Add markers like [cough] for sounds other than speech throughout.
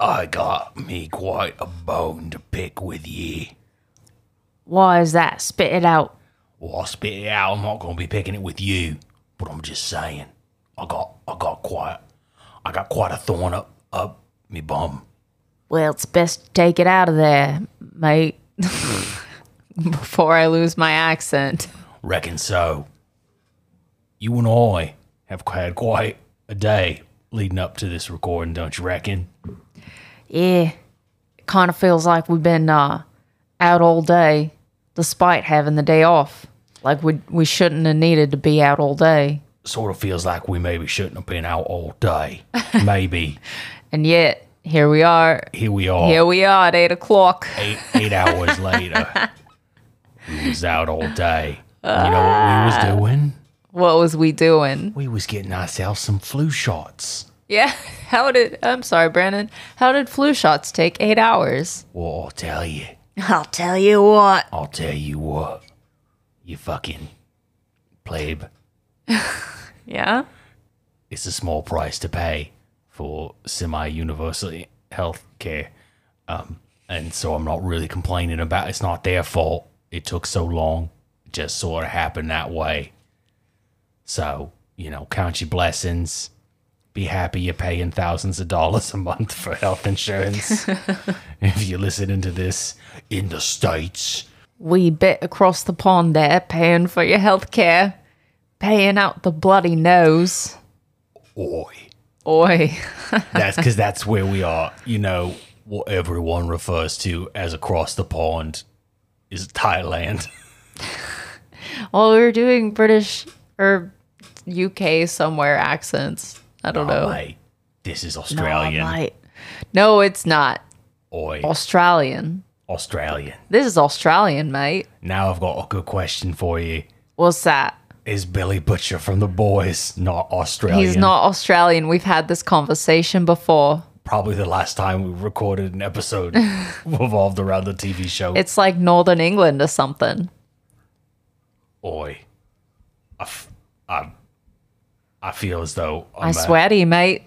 I got me quite a bone to pick with ye. Why is that? Spit it out. Well, I spit it out. I'm not gonna be picking it with you, but I'm just saying, I got, I got quite, I got quite a thorn up, up me bum. Well, it's best to take it out of there, mate. [laughs] Before I lose my accent. Reckon so. You and I have had quite a day leading up to this recording, don't you reckon? Yeah. It kind of feels like we've been uh, out all day despite having the day off. Like we we shouldn't have needed to be out all day. Sort of feels like we maybe shouldn't have been out all day. maybe. [laughs] And yet, here we are. Here we are. Here we are at 8 o'clock. eight eight hours later. [laughs] We was out all day. You know what we was doing? What was we doing? We was getting ourselves some flu shots. Yeah. [laughs] How did, I'm sorry, Brandon. How did flu shots take eight hours? Well, I'll tell you. I'll tell you what. I'll tell you what. You fucking plebe. [laughs] Yeah? It's a small price to pay for semi-universal health care. Um, and so I'm not really complaining about it's not their fault. It took so long. It just sort of happened that way. So, you know, count your blessings. Be happy you're paying thousands of dollars a month for health insurance. [laughs] if you're listening to this in the States. We bit across the pond there, paying for your health care, paying out the bloody nose. Oi. Oi. [laughs] That's because that's where we are. You know, what everyone refers to as across the pond is Thailand. [laughs] well, we were doing British or UK somewhere accents. I don't oh, know. Oh, mate, this is No, Australian. mate. No, it's not. Oi, Australian. Australian. This is Australian, mate. Now I've got a good question for you. What's that? Is Billy Butcher from the boys not Australian? He's not Australian. We've had this conversation before. Probably the last time we recorded an episode [laughs] revolved around the TV show. It's like Northern England or something. Oi, I, f- I, I feel as though I'm I swear to you, mate.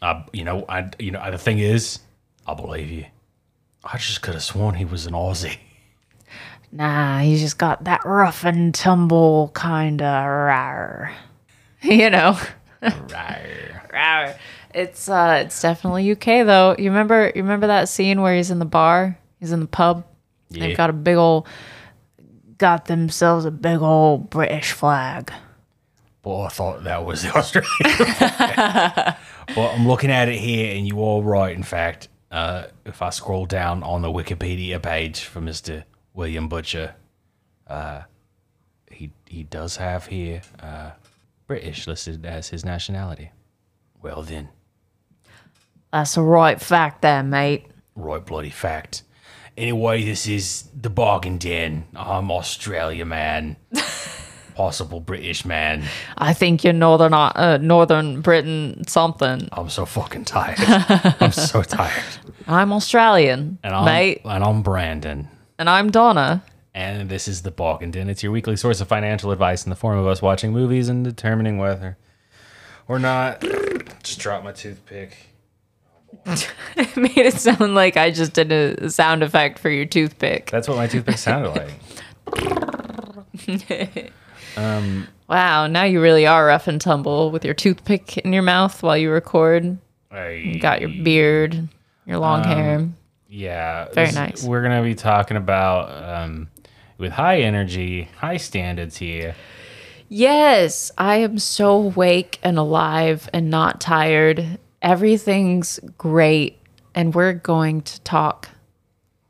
I, you know, I, you know, the thing is, I believe you. I just could have sworn he was an Aussie. Nah, he's just got that rough and tumble kind of rar. [laughs] You know, rar. [laughs] It's uh, it's definitely UK though. You remember, you remember that scene where he's in the bar, he's in the pub. Yeah. They've got a big old, got themselves a big old British flag. Well, I thought that was the [laughs] Australian. well, I'm looking at it here, and you are right. In fact, uh, if I scroll down on the Wikipedia page for Mister William Butcher, uh, he he does have here uh, British listed as his nationality. Well then, That's a right fact there, mate. right bloody fact. Anyway, this is the bargain den. I'm Australia man, [laughs] possible British man. I think you're northern uh, Northern Britain something. I'm so fucking tired. [laughs] I'm so tired. I'm Australian, And I'm, mate, and I'm Brandon. and I'm Donna. And this is the Bargain Den. It's your weekly source of financial advice in the form of us watching movies and determining whether or not. Just drop my toothpick. [laughs] It made it sound like I just did a sound effect for your toothpick. That's what my toothpick sounded like. [laughs] Wow, now you really are rough and tumble with your toothpick in your mouth while you record. I, You got your beard, your long hair. yeah. Very this- nice. We're going to be talking about um, with high energy, high standards here. Yes, I am so awake and alive and not tired. Everything's great. And we're going to talk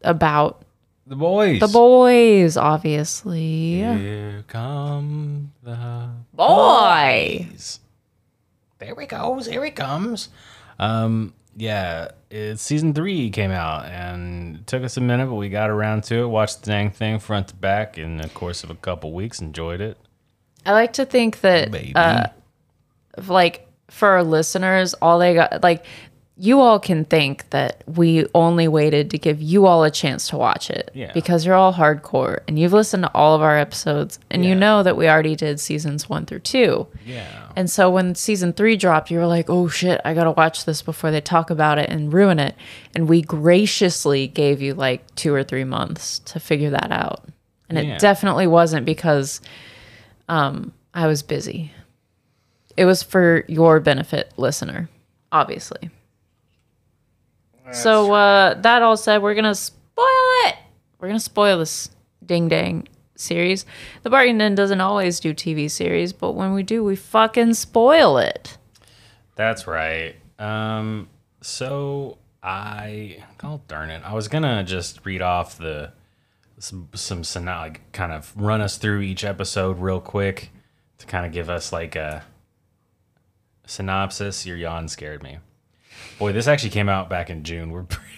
about The boys. the boys, obviously. Here come the Boy. There he goes. Here he comes. Um, yeah, it, season three came out and it took us a minute, but we got around to it. Watched the dang thing front to back in the course of a couple weeks. Enjoyed it. I like to think that uh, like for our listeners, all they got like you all can think that we only waited to give you all a chance to watch it Yeah. because you're all hardcore and you've listened to all of our episodes and you know that we already did seasons one through two. Yeah. And so when season three dropped, you were like, oh shit, I gotta watch this before they talk about it and ruin it. And we graciously gave you like two or three months to figure that out. And Yeah. it definitely wasn't because um, I was busy. It was for your benefit, listener, obviously. So uh, that all said, we're gonna spoil it. We're gonna spoil this ding dang series. The Bargain Den doesn't always do TV series, but when we do, we fucking spoil it. That's right. Um, so I, oh darn it, I was gonna just read off the some some syno- like kind of run us through each episode real quick to kind of give us like a synopsis. Your yawn scared me. Boy, this actually came out back in June. We're pretty,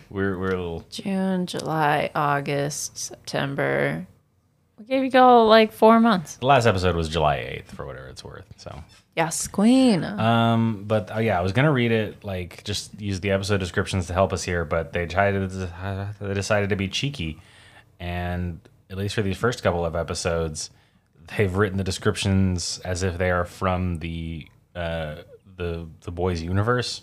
[laughs] we're we're a little June, July, August, September. We gave you all like four months. the last episode was July eighth for whatever it's worth. So. Yes, Queen. Um, but uh, yeah, I was gonna read it like just use the episode descriptions to help us here, but they tried to they decided to be cheeky, and at least for these first couple of episodes, they've written the descriptions as if they are from the uh the the boys universe.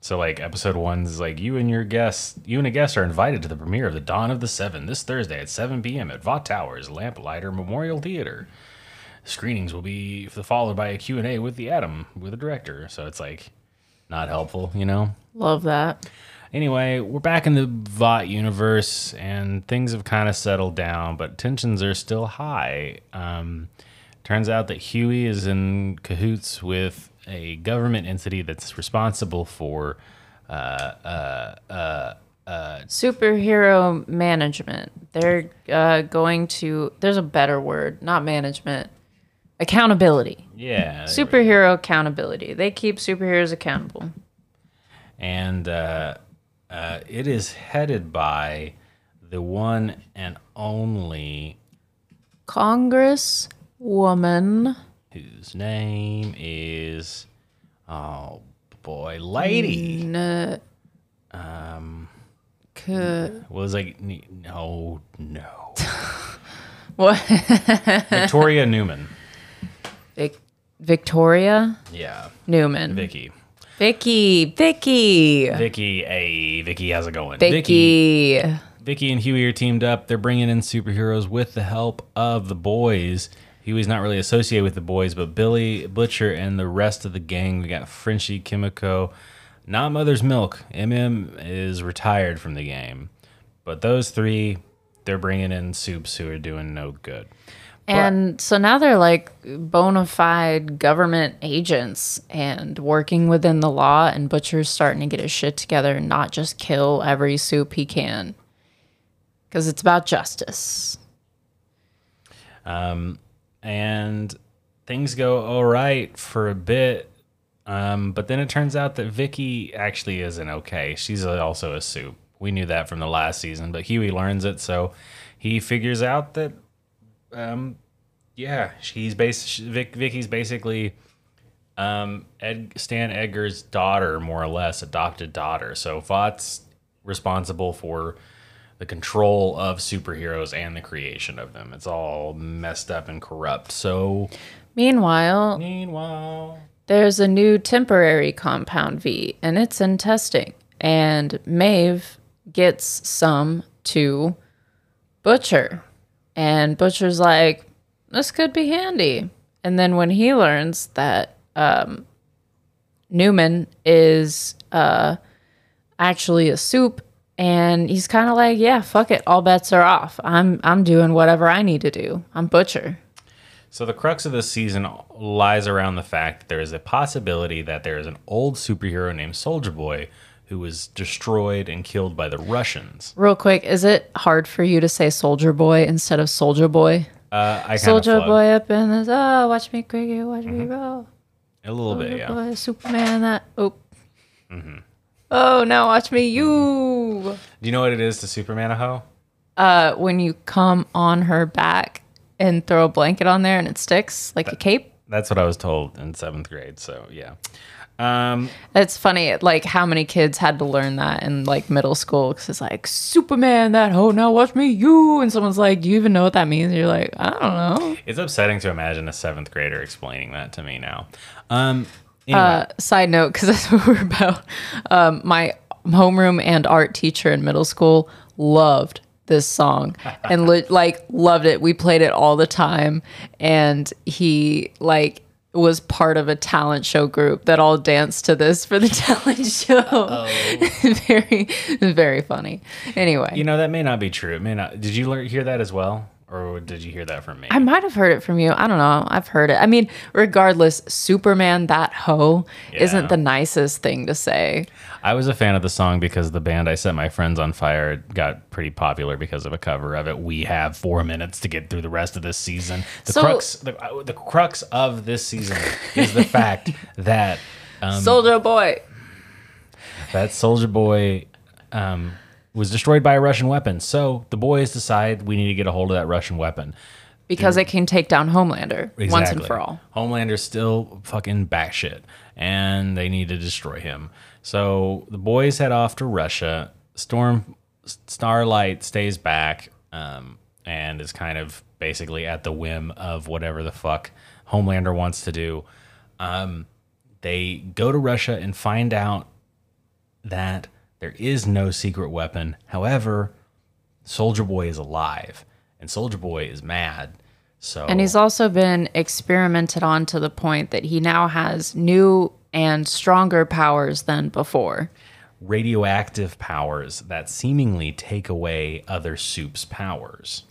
So like episode one is like you and your guests, you and a guest are invited to the premiere of the Dawn of the Seven this Thursday at 7 p.m. at Vought Towers Lamplighter Memorial Theater screenings will be followed by a q&a with the atom with the director so it's like not helpful you know Love that. anyway we're back in the vought universe and things have kind of settled down but tensions are still high um, turns out that hughie is in cahoots with a government entity that's responsible for Superhero management. They're uh, going to, there's a better word, not management, accountability. yeah Superhero accountability. They keep superheroes accountable. and uh, uh, it is headed by the one and only Congress woman. Whose name is oh boy lady N- um c- was like no no [laughs] what? victoria newman Vic- Victoria yeah Newman. vicky Vicky. Vicky. vicky hey vicky how's it going Vicky. Vicky and Hughie are teamed up. They're bringing in superheroes with the help of the boys. Hughie's not really associated with the boys, but Billy, Butcher, and the rest of the gang. We got Frenchie, Kimiko, not Mother's Milk. MM is retired from the game. But those three, they're bringing in soups who are doing no good. And so now they're like bona fide government agents and working within the law, and Butcher's starting to get his shit together and not just kill every soup he can. Because it's about justice. And things go all right for a bit. Um, but then it turns out that Vicky actually isn't okay. She's also a soup. We knew that from the last season, but Hughie learns it, so he figures out that, um, yeah, she's bas- Vic- Vicky's basically um, Ed- Stan Edgar's daughter, more or less, adopted daughter. So Vought's responsible for the control of superheroes and the creation of them. It's all messed up and corrupt. So, Meanwhile, meanwhile, there's a new temporary compound V, and it's in testing. And Maeve gets some to Butcher. And Butcher's like, this could be handy. And then when he learns that um, Newman is uh, actually a soup, and he's kind of like, yeah, fuck it, all bets are off. I'm I'm doing whatever I need to do. I'm Butcher. So the crux of this season lies around the fact that there is a possibility that there is an old superhero named Soldier Boy who was destroyed and killed by the Russians. Real quick, is it hard for you to say Soldier Boy instead of Soldier Boy? Uh, I kind Soldier Boy up in this. Oh, watch me cricket, watch me roll. A little bit, yeah. Boy, Superman, that. Oh. Oh, now watch me, you. Do you know what it is to Superman a hoe? Uh, when you come on her back and throw a blanket on there and it sticks like a cape. That's what I was told in seventh grade. So yeah. Um, It's funny, like how many kids had to learn that in like middle school because it's like Superman, that hoe. Now watch me, you. And someone's like, "Do you even know what that means?" you're like, "I don't know." it's upsetting to imagine a seventh grader explaining that to me now. Um, anyway, Uh, side note, because [laughs] that's what we're about. Um, my homeroom and art teacher in middle school loved this song [laughs] and li- like loved it. We played it all the time, and he like was part of a talent show group that all danced to this for the [laughs] talent show. very, very funny. Anyway, you know that may not be true. It may not. Did you learn, hear that as well, or did you hear that from me? I might have heard it from you. I don't know. I've heard it. I mean, regardless, Superman that hoe Yeah. isn't the nicest thing to say. I was a fan of the song because the band I Set My Friends on Fire got pretty popular because of a cover of it. We have four minutes to get through the rest of this season. The So- crux, the, uh, the crux of this season is the fact [laughs] that um, Soldier Boy. that Soldier Boy um, was destroyed by a Russian weapon. So the boys decide we need to get a hold of that Russian weapon. Because it can take down Homelander once and for all. Homelander's still fucking batshit, and they need to destroy him. So the boys head off to Russia. Storm Starlight stays back, um, and is kind of basically at the whim of whatever the fuck Homelander wants to do. Um, they go to Russia and find out that there is no secret weapon. However, Soldier Boy is alive, and Soldier Boy is mad. So And he's also been experimented on to the point that he now has new and stronger powers than before. radioactive powers that seemingly take away other soup's powers.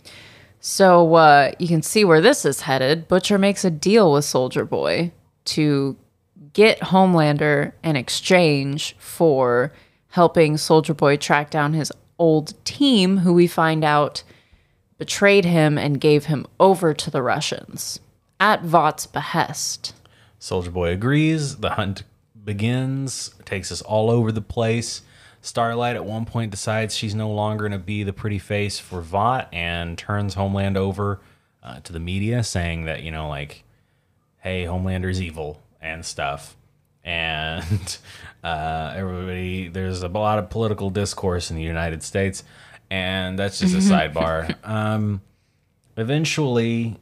So uh, you can see where this is headed. Butcher makes a deal with Soldier Boy to get Homelander in exchange for helping Soldier Boy track down his old team, who we find out betrayed him and gave him over to the Russians at Vought's behest. Soldier Boy agrees. The hunt begins, takes us all over the place. Starlight at one point decides she's no longer going to be the pretty face for Vought and turns Homeland over uh, to the media, saying that, you know, like, hey, Homelander's evil and stuff. And [laughs] uh, everybody, there's a lot of political discourse in the United States, and that's just a [laughs] sidebar. Um, eventually,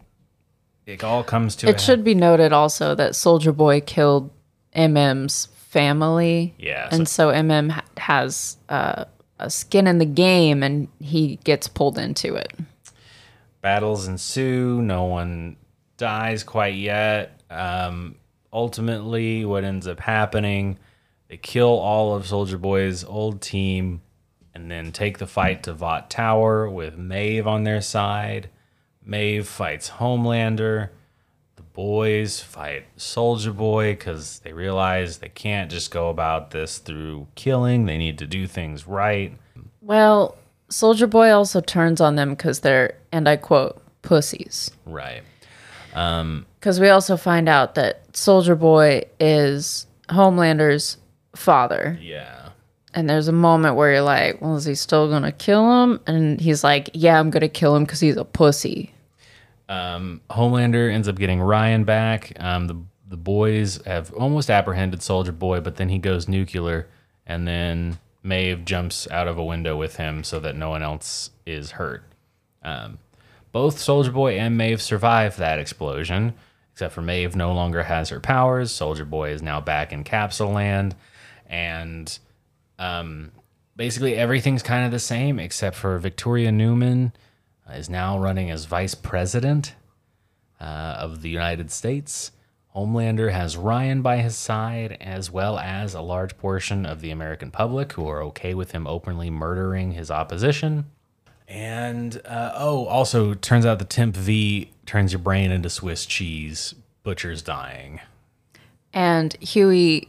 it all comes to a It should be noted also that Soldier Boy killed MM's family. Yeah, And so MM ha- has uh, a skin in the game and he gets pulled into it. battles ensue. No one dies quite yet. Um, ultimately, what ends up happening, they kill all of Soldier Boy's old team and then take the fight to Vought Tower with Maeve on their side. Maeve fights Homelander. The boys fight Soldier Boy because they realize they can't just go about this through killing. They need to do things right. Well, Soldier Boy also turns on them because they're, and I quote, pussies. Right. Um, because we also find out that Soldier Boy is Homelander's father. Yeah. And there's a moment where you're like, well, is he still going to kill him? And he's like, yeah, I'm going to kill him because he's a pussy. Homelander ends up getting Ryan back. Um, the the boys have almost apprehended Soldier Boy, but then he goes nuclear, and then Maeve jumps out of a window with him so that no one else is hurt. Um, both Soldier Boy and Maeve survive that explosion, except for Maeve no longer has her powers. Soldier Boy is now back in Capsule Land, and um, basically everything's kind of the same except for Victoria Newman uh, is now running as vice president uh, of the United States. Homelander has Ryan by his side, as well as a large portion of the American public who are okay with him openly murdering his opposition. And uh, oh, also turns out the Temp V turns your brain into Swiss cheese. Butcher's dying. And Hughie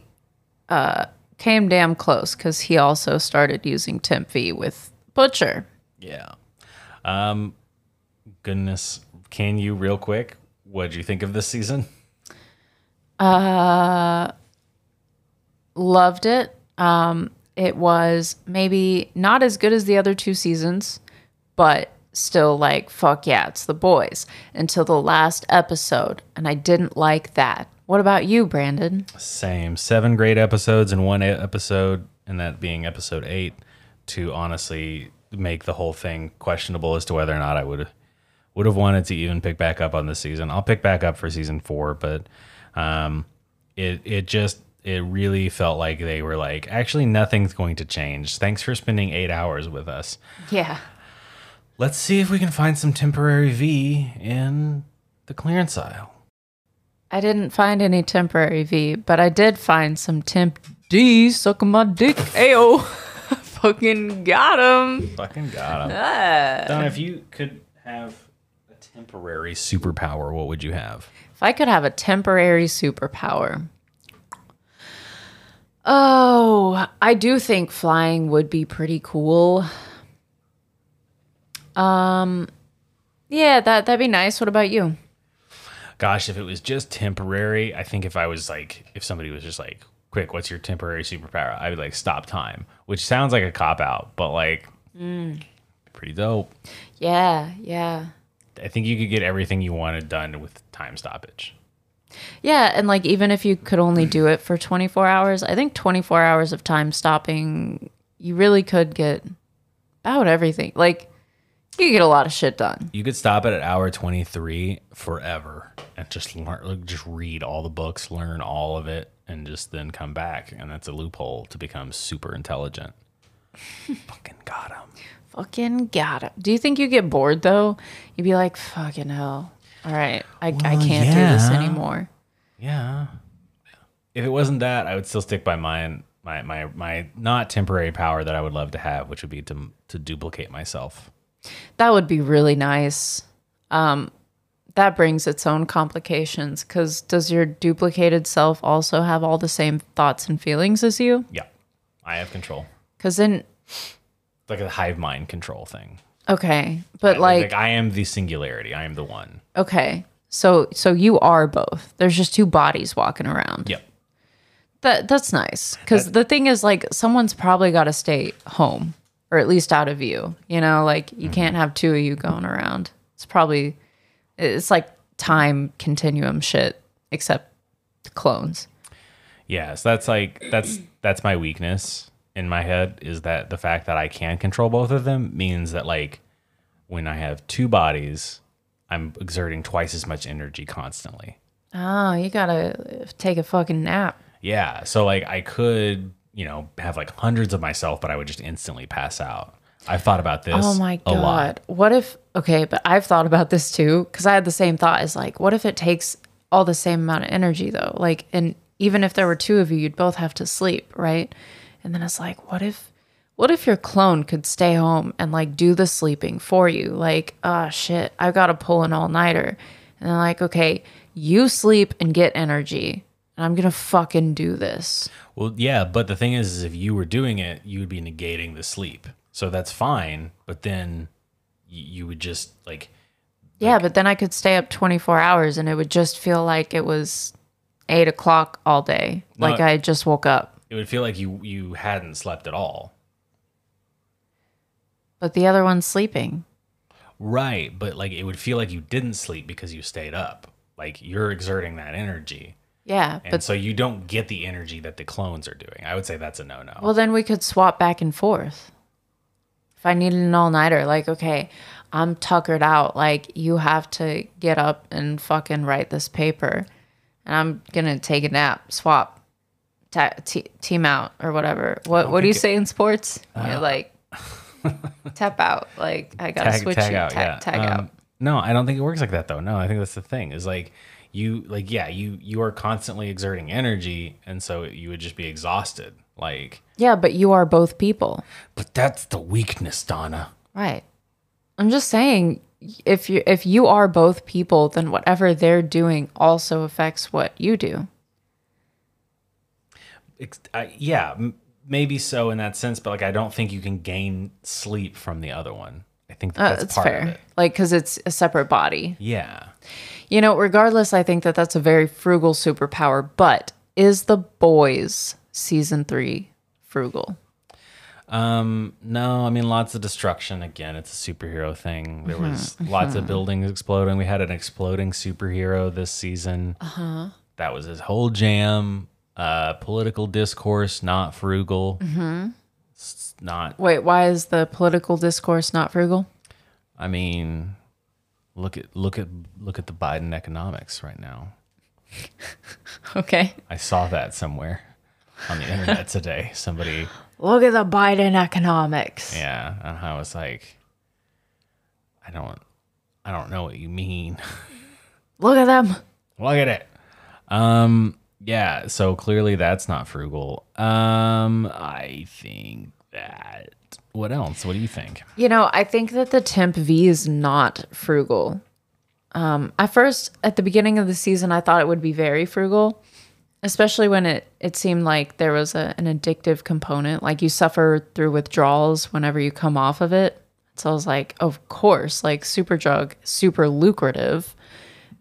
uh, came damn close because he also started using Temp V with Butcher. Yeah. Um, goodness, can you real quick? What'd you think of this season? Uh, Loved it. Um, it was maybe not as good as the other two seasons, but still like fuck yeah, it's the boys until the last episode, and I didn't like that. What about you, Brandon? Same. Seven great episodes and one episode, and that being episode eight, to honestly make the whole thing questionable as to whether or not I would would have wanted to even pick back up on this season. I'll pick back up for season four, but um, it it just it really felt like they were like, actually, nothing's going to change. Thanks for spending eight hours with us. Yeah. Let's see if we can find some temporary V in the clearance aisle. I didn't find any temporary V, but I did find some temp D sucking my dick. Ayo. [laughs] Fucking got him. Fucking got him. Don, if you could have a temporary superpower, what would you have? If I could have a temporary superpower. Oh, I do think flying would be pretty cool. Um yeah, that that'd be nice. What about you? Gosh, if it was just temporary, I think if I was like, if somebody was just like, quick, what's your temporary superpower? I would like stop time, which sounds like a cop out, but like, mm. pretty dope. Yeah, yeah. I think you could get everything you wanted done with time stoppage. Yeah, and like even if you could only do it for 24 hours, I think 24 hours of time stopping, you really could get about everything. Like you could get a lot of shit done. You could stop it at hour 23 forever and just learn, like, just read all the books, learn all of it, and just then come back. And that's a loophole to become super intelligent. [laughs] Fucking got him. Fucking got him. Do you think you get bored though? You'd be like, fucking hell. All right, I, I can't do this anymore. Yeah. If it wasn't that, I would still stick by mine. My, my my not temporary power that I would love to have, which would be to to duplicate myself. That would be really nice. Um, that brings its own complications because does your duplicated self also have all the same thoughts and feelings as you? Yeah, I have control. Because then, like a hive mind control thing. okay, but like, I am the singularity. I am the one. okay, so so you are both. There's just two bodies walking around. Yep. That that's nice because the thing is like someone's probably got to stay home or at least out of view. You know, like you can't mm-hmm. have two of you going around. It's probably it's like time continuum shit, except clones. Yeah, so that's like that's that's my weakness in my head is that the fact that I can control both of them means that like when I have two bodies, I'm exerting twice as much energy constantly. Oh, you gotta take a fucking nap. Yeah, so like I could, you know, have like hundreds of myself, but I would just instantly pass out. I've thought about this. Oh my a lot. god. What if okay, but I've thought about this too cuz I had the same thought is like what if it takes all the same amount of energy though? Like and even if there were two of you, you'd both have to sleep, right? And then it's like what if what if your clone could stay home and like do the sleeping for you? Like, ah shit, I've got to pull an all-nighter. And they're like, "Okay, you sleep and get energy." And I'm to fucking do this. Well, yeah, but the thing is, is if you were doing it, you would be negating the sleep. So that's fine, but then you would just like Yeah, but then I could stay up 24 hours and it would just feel like it was eight o'clock all day. No, like I just woke up. it would feel like you you hadn't slept at all. But the other one's sleeping. Right, but like it would feel like you didn't sleep because you stayed up. Like you're exerting that energy. Yeah, And but so you don't get the energy that the clones are doing. I would say that's a no-no. well, then we could swap back and forth. If I needed an all nighter, like, okay, I'm tuckered out. Like, you have to get up and fucking write this paper. And I'm going to take a nap, swap, ta- t- team out or whatever. What, what do you think say in sports? You're like, [laughs] tap out. Like, I got to switch tag you. out, tag, yeah. tag Um, out. No, I don't think it works like that though. No, I think that's the thing. Is like you like yeah, you you are constantly exerting energy and so you would just be exhausted. Like Yeah, but you are both people. but that's the weakness, Donna. Right. I'm just saying if you if you are both people, then whatever they're doing also affects what you do. I, yeah, maybe so in that sense, but like I don't think you can gain sleep from the other one. I think that Uh, that's fair. of it. Like, because it's a separate body. Yeah. You know, regardless, I think that that's a very frugal superpower. But is The Boys season three frugal? Um, no, I mean lots of destruction. Again, it's a superhero thing. There Mm-hmm, was lots of buildings exploding. We had an exploding superhero this season. Uh-huh. That was his whole jam. Uh, political discourse, not frugal. Mm-hmm. It's not. Wait, why is the political discourse not frugal? I mean, look at look at look at the Biden economics right now. [laughs] Okay. I saw that somewhere on the internet today. Somebody, [laughs] Look at the Biden economics. yeah, and I was like, I don't, I don't know what you mean. [laughs] Look at them. Look at it. Um, yeah. So clearly that's not frugal. Um, I think that. What else? What do you think? You know, I think that the temp V is not frugal. Um, at first, at the beginning of the season, I thought it would be very frugal, especially when it, it seemed like there was a, an addictive component. Like you suffer through withdrawals whenever you come off of it. So I was like, of course, like super drug, super lucrative,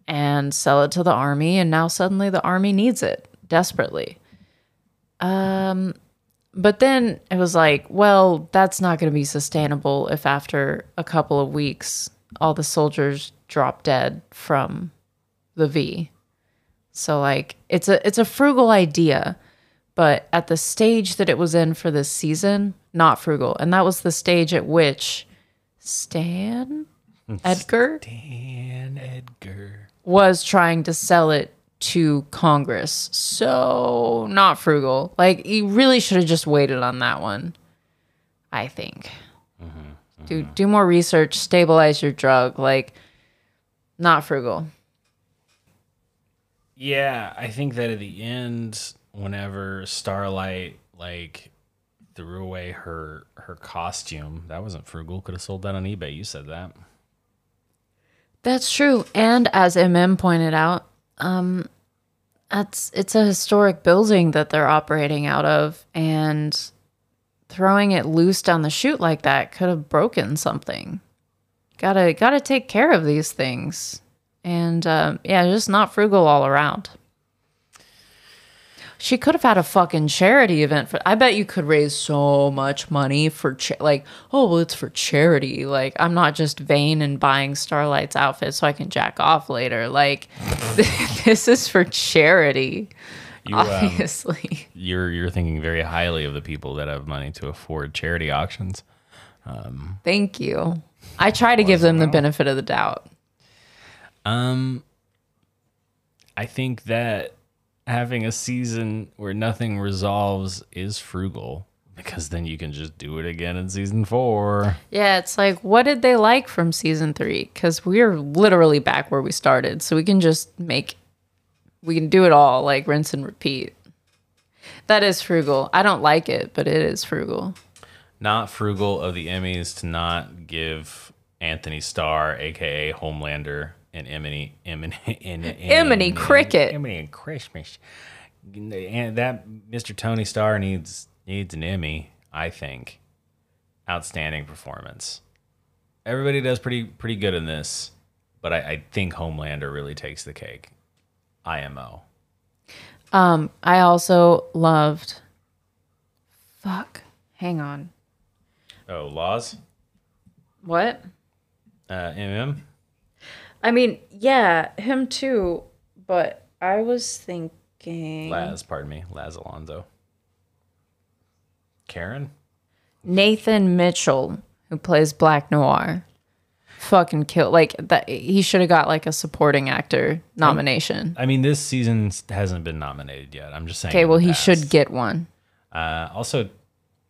and sell it to the army. And now suddenly the army needs it desperately. Um, but then it was like, well, that's not going to be sustainable if after a couple of weeks all the soldiers drop dead from the V. So like it's a it's a frugal idea, but at the stage that it was in for this season, not frugal. And that was the stage at which Stan [laughs] Edgar Dan Edgar. was trying to sell it to Congress. So not frugal. Like you really should have just waited on that one. I think. Do do more research, stabilize your drug. Like not frugal. Yeah, I think that at the end, whenever Starlight like threw away her her costume, that wasn't frugal. Could have sold that on eBay. You said that. That's true. And as MM pointed out, um, that's it's a historic building that they're operating out of, and throwing it loose down the chute like that could have broken something. Gotta gotta take care of these things, and um, yeah, just not frugal all around. She could have had a fucking charity event for. I bet you could raise so much money for cha- like, oh well, it's for charity. Like, I'm not just vain and buying Starlight's outfit so I can jack off later. Like, [laughs] this is for charity. You, um, Obviously, you're you're thinking very highly of the people that have money to afford charity auctions. Um, thank you. I try to give them the benefit of the doubt. Um, I think that having a season where nothing resolves is frugal because then you can just do it again in season four. Yeah, it's like, what did they like from season three? Because we're literally back where we started, so we can just make, we can do it all, like rinse and repeat. That is frugal. I don't like it, but it is frugal. Not frugal of the Emmys to not give Anthony Starr, aka Homelander, and Emily, Emily, [laughs] and, Emily Cricket. Emily and Christmas. And that Mr. Tony Starr needs needs an Emmy. I think. Outstanding performance. Everybody does pretty pretty good in this, but I, I think Homelander really takes the cake. IMO. Um, I also loved. Fuck. Hang on. Oh, Laz. What? Uh, MM. I mean, yeah, him too. But I was thinking Laz, pardon me, Laz Alonso. Karen. Nathan Mitchell, who plays Black Noir. Fucking kill like that. He should have got like a supporting actor nomination. I mean, this season hasn't been nominated yet. I'm just saying. Okay, in well the he past. should get one. Uh, also,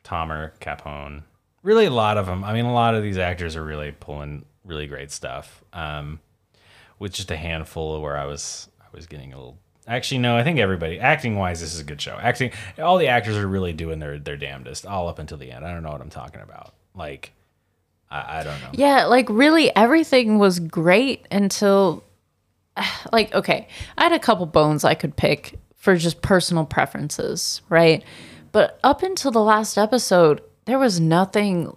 Tomer Kapon. Really, a lot of them. I mean, a lot of these actors are really pulling really great stuff. Um, with just a handful where I was, I was getting a little. Actually, no. I think everybody, acting wise, this is a good show. Acting, all the actors are really doing their their damnedest, all up until the end. I don't know what I'm talking about. Like, I, I don't know. Yeah, like really everything was great until [sighs] like okay, I had a couple bones I could pick for just personal preferences, right? But up until the last episode, there was nothing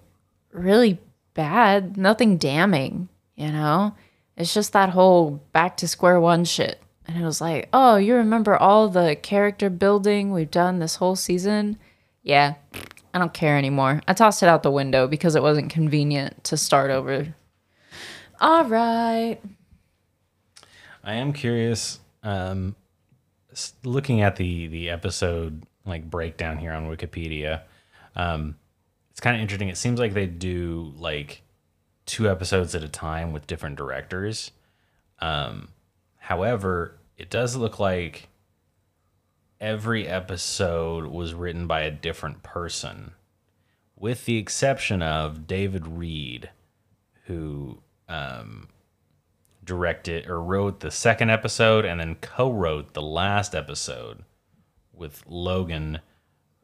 really bad, nothing damning, you know? It's just that whole back to square one shit. And it was like, oh, you remember all the character building we've done this whole season? Yeah, I don't care anymore. I tossed it out the window because it wasn't convenient to start over. All right. I am curious. Um, looking at the the episode like breakdown here on Wikipedia, um, it's kind of interesting. It seems like they do like two episodes at a time with different directors. Um, however, it does look like every episode was written by a different person, with the exception of David Reed, who um, directed or wrote the second episode and then co-wrote the last episode with Logan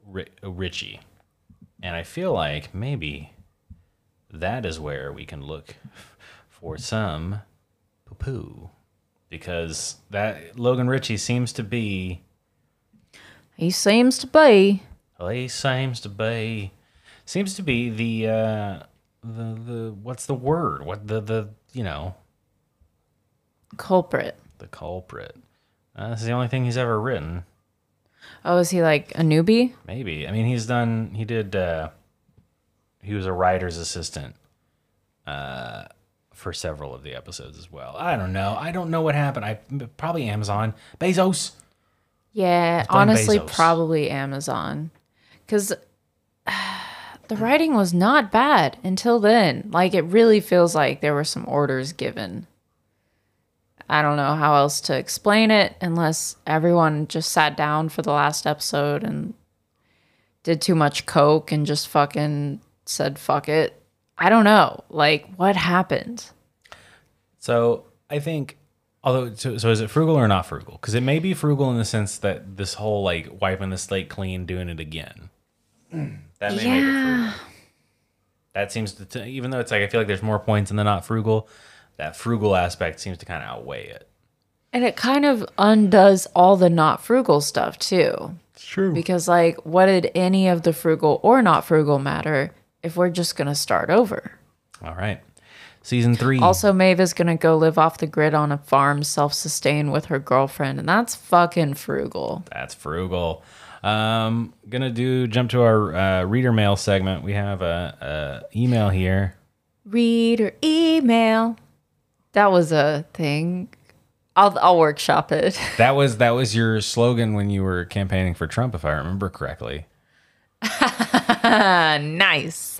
Ri- Ritchie. And I feel like maybe that is where we can look for some poo-poo because that Logan Ritchie seems to be He seems to be. well, he seems to be seems to be the uh the the what's the word? What the the you know, culprit. the culprit. Uh, this is the only thing he's ever written. Oh, is he like a newbie? Maybe. I mean, he's done. He did. uh He was a writer's assistant uh for several of the episodes as well. I don't know. I don't know what happened. I probably Amazon Bezos. Yeah, honestly, Bezos. probably Amazon. Because [sighs] the writing was not bad until then. Like, it really feels like there were some orders given. I don't know how else to explain it unless everyone just sat down for the last episode and did too much coke and just fucking said fuck it. I don't know. Like, what happened? So I think, although, so, so is it frugal or not frugal? Because it may be frugal in the sense that this whole like wiping the slate clean, doing it again. [clears throat] That may make it Yeah. frugal. That seems to, to, even though it's like I feel like there's more points in the not frugal, that frugal aspect seems to kind of outweigh it. And it kind of undoes all the not frugal stuff too. It's true. Because, like, what did any of the frugal or not frugal matter if we're just going to start over? All right, season three. Also, Maeve is going to go live off the grid on a farm, self sustain with her girlfriend. And that's fucking frugal. That's frugal. Um, gonna do jump to our uh, reader mail segment. We have a, a email here. Read or email. That was a thing. I'll, I'll workshop it. [laughs] That was that was your slogan when you were campaigning for Trump, if I remember correctly. [laughs] nice.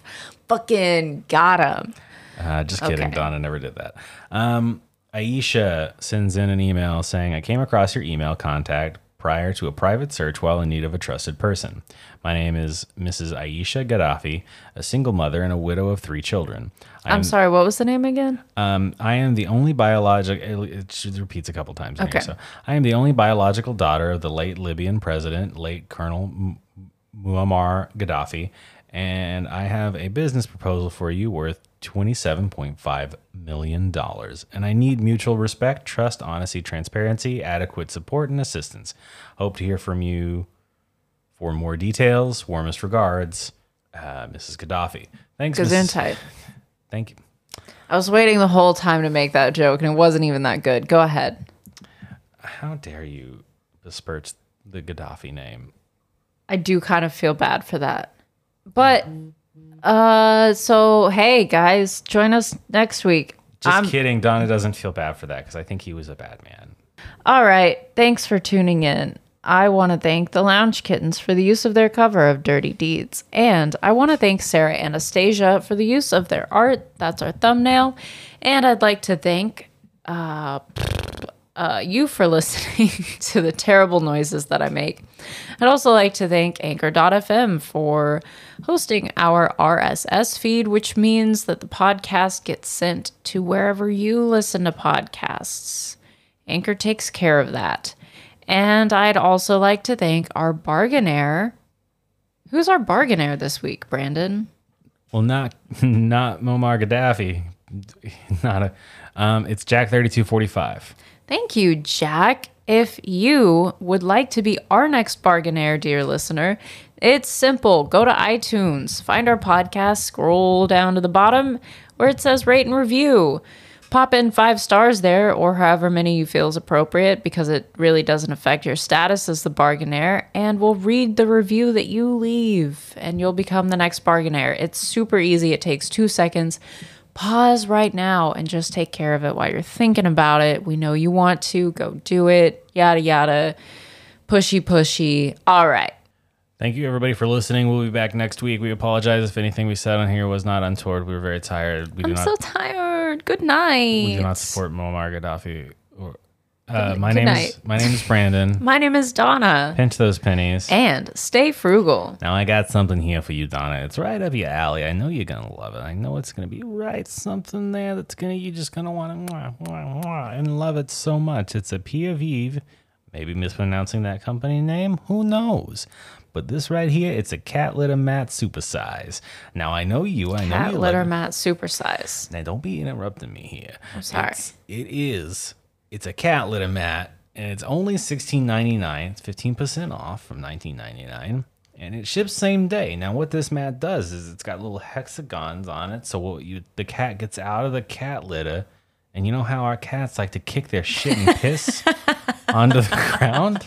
Fucking got him. Uh, just kidding. Okay. Donna never did that. Um, Aisha sends in an email saying, I came across your email contact prior to a private search while in need of a trusted person. My name is Mrs. Aisha Gaddafi, a single mother and a widow of three children. I I'm am, sorry, what was the name again? um, I am the only biological, it it repeats a couple times Okay. here. So I am the only biological daughter of the late Libyan president, late Colonel M- Muammar Gaddafi, and I have a business proposal for you worth $27.5 million. And I need mutual respect, trust, honesty, transparency, adequate support, and assistance. Hope to hear from you for more details. Warmest regards, uh, Mrs. Gaddafi. Thanks, Mrs. type. [laughs] Thank you. I was waiting the whole time to make that joke, and it wasn't even that good. Go ahead. How dare you besmirch the Gaddafi name? I do kind of feel bad for that. But uh so hey guys, join us next week. Just I'm kidding. Donna doesn't feel bad for that because I think he was a bad man. all right. Thanks for tuning in. I want to thank the Lounge Kittens for the use of their cover of Dirty Deeds. And I want to thank Sara Anastasia for the use of their art. That's our thumbnail. And I'd like to thank uh, uh, you for [laughs] listening to the terrible noises that I make. I'd also like to thank Anchor.fm for hosting our RSS feed, which means that the podcast gets sent to wherever you listen to podcasts. Anchor takes care of that. And I'd also like to thank our bargainaire. Who's our bargainaire this week, Brandon? Well, not [laughs] not Muammar Gaddafi. [laughs] Not a. Um, it's Jack thirty two forty five. Thank you, Jack. If you would like to be our next bargainaire, dear listener, It's simple. Go to iTunes, find our podcast, scroll down to the bottom where it says rate and review. Pop in five stars there, or however many you feel is appropriate, because it really doesn't affect your status as the bargainaire. And we'll read the review that you leave, and you'll become the next bargainaire. It's super easy, it takes two seconds. Pause right now and just take care of it while you're thinking about it. We know you want to, go do it, yada yada. Pushy, pushy. All right. Thank you, everybody, for listening. We'll be back next week. We apologize if anything we said on here was not untoward. We were very tired. We do I'm not. so tired. Good night. we do not support Muammar Gaddafi. Or, uh, my Good name night. is my name is Brandon. [laughs] My name is Donna. Pinch those pennies. And stay frugal. Now I got something here for you, Donna. It's right up your alley. I know you're gonna love it. I know it's gonna be right something there that's gonna you're just gonna want to and love it so much. It's a Pia Vive. Maybe mispronouncing that company name. Who knows? But this right here, it's a cat litter mat supersize. Now I know you. I know Cat you litter like, mat supersize. Now don't be interrupting me here. I'm sorry. It's, it is. It's a cat litter mat, and it's only sixteen ninety nine. It's fifteen percent off from nineteen ninety nine, and it ships same day. Now what this mat does is it's got little hexagons on it, so what you the cat gets out of the cat litter, and you know how our cats like to kick their shit and piss [laughs] onto the ground.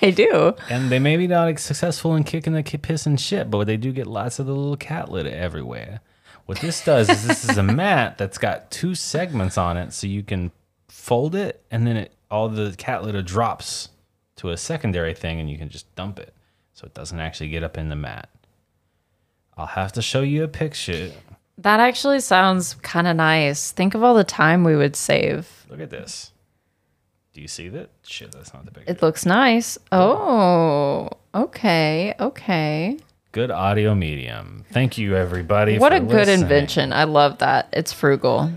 I do. And they may be not successful in kicking the piss and shit, but they do get lots of the little cat litter everywhere. What this does is this is a [laughs] mat that's got two segments on it, so you can fold it, and then it all the cat litter drops to a secondary thing, and you can just dump it, so it doesn't actually get up in the mat. I'll have to show you a picture. That actually sounds kind of nice. Think of all the time we would save. Look at this. Do you see that? Shit, that's not the big. It looks nice. Oh, okay, okay. Good audio medium. Thank you, everybody. What a good listening. invention. I love that. It's frugal.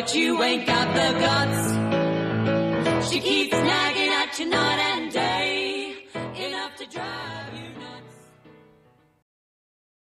But you ain't got the guts, she keeps nagging.